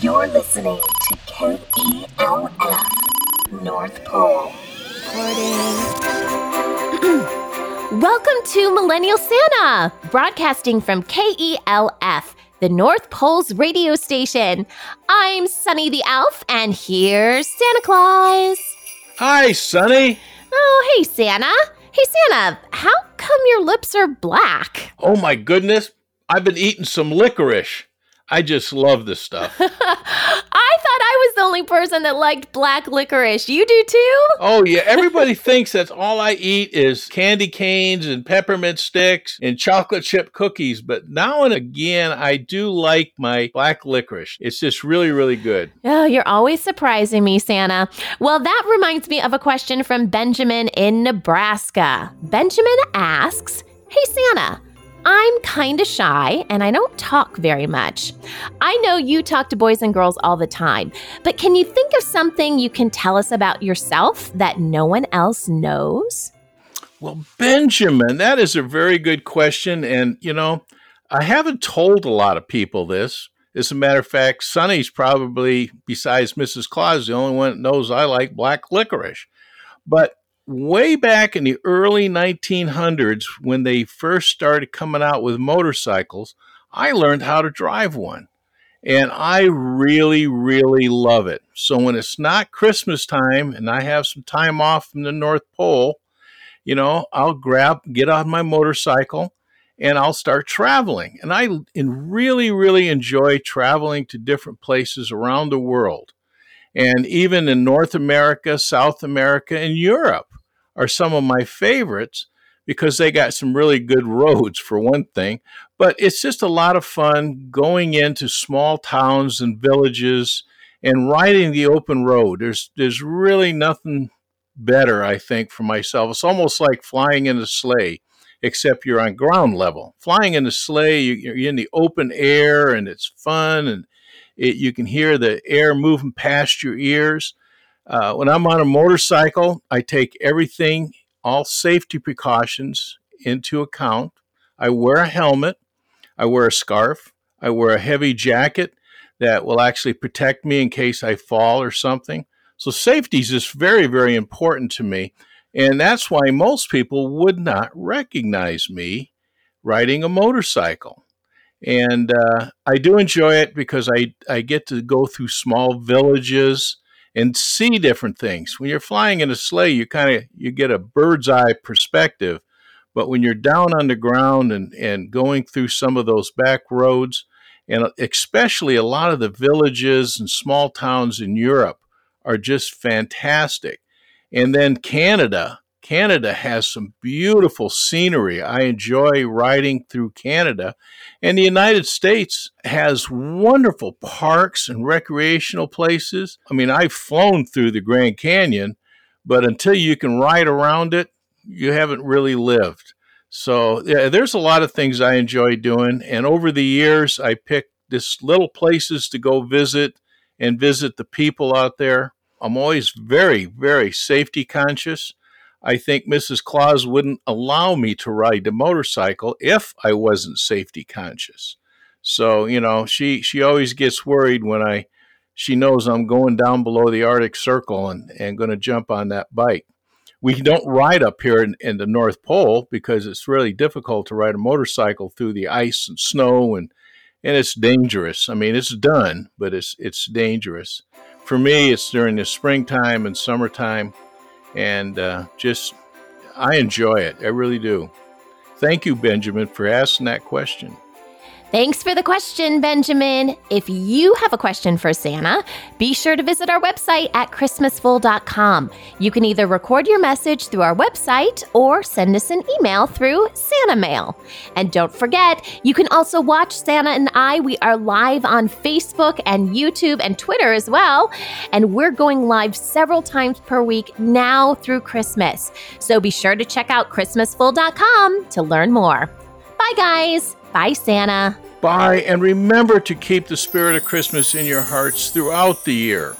You're listening to KELF North Pole. Welcome to Millennial Santa, broadcasting from KELF, the North Pole's radio station. I'm Sunny the Elf, and here's Santa Claus. Hi, Sunny. Oh, hey, Santa. Hey, Santa, how come your lips are black? Oh my goodness. I've been eating some licorice. I just love this stuff. I thought I was the only person that liked black licorice. You do too? Oh yeah, everybody thinks that's all I eat is candy canes and peppermint sticks and chocolate chip cookies, but now and again I do like my black licorice. It's just really really good. Oh, you're always surprising me, Santa. Well, that reminds me of a question from Benjamin in Nebraska. Benjamin asks, "Hey Santa, I'm kind of shy and I don't talk very much. I know you talk to boys and girls all the time, but can you think of something you can tell us about yourself that no one else knows? Well, Benjamin, that is a very good question. And, you know, I haven't told a lot of people this. As a matter of fact, Sunny's probably, besides Mrs. Claus, the only one that knows I like black licorice. But way back in the early 1900s when they first started coming out with motorcycles, I learned how to drive one. And I really, really love it. So when it's not Christmas time and I have some time off from the North Pole, you know, I'll grab, get on my motorcycle and I'll start traveling. And I really, really enjoy traveling to different places around the world. And even in North America, South America, and Europe are some of my favorites because they got some really good roads for one thing. But it's just a lot of fun going into small towns and villages and riding the open road. There's there's really nothing better, I think, for myself. It's almost like flying in a sleigh, except you're on ground level. Flying in a sleigh, you're in the open air and it's fun and it, you can hear the air moving past your ears. Uh, when I'm on a motorcycle, I take everything, all safety precautions into account. I wear a helmet, I wear a scarf, I wear a heavy jacket that will actually protect me in case I fall or something. So, safety is just very, very important to me. And that's why most people would not recognize me riding a motorcycle. And uh, I do enjoy it because I, I get to go through small villages and see different things. When you're flying in a sleigh, you kind of you get a bird's eye perspective. But when you're down on the ground and, and going through some of those back roads, and uh, especially a lot of the villages and small towns in Europe are just fantastic. And then Canada, Canada has some beautiful scenery. I enjoy riding through Canada. And the United States has wonderful parks and recreational places. I mean, I've flown through the Grand Canyon, but until you can ride around it, you haven't really lived. So, yeah, there's a lot of things I enjoy doing. And over the years, I picked this little places to go visit and visit the people out there. I'm always very, very safety conscious. I think Mrs. Claus wouldn't allow me to ride the motorcycle if I wasn't safety conscious. So, you know, she she always gets worried when I she knows I'm going down below the Arctic Circle and, and going to jump on that bike. We don't ride up here in, in the North Pole because it's really difficult to ride a motorcycle through the ice and snow and and it's dangerous. I mean, it's done, but it's it's dangerous. For me, it's during the springtime and summertime and uh, just I enjoy it. I really do. Thank you, Benjamin, for asking that question. Thanks for the question, Benjamin. If you have a question for Santa, be sure to visit our website at christmasful.com. You can either record your message through our website or send us an email through Santa Mail. And don't forget, you can also watch Santa and I. We are live on Facebook and YouTube and Twitter as well. And we're going live several times per week now through Christmas. So be sure to check out christmasful.com to learn more. Bye, guys. Bye, Santa. Bye, and remember to keep the spirit of Christmas in your hearts throughout the year.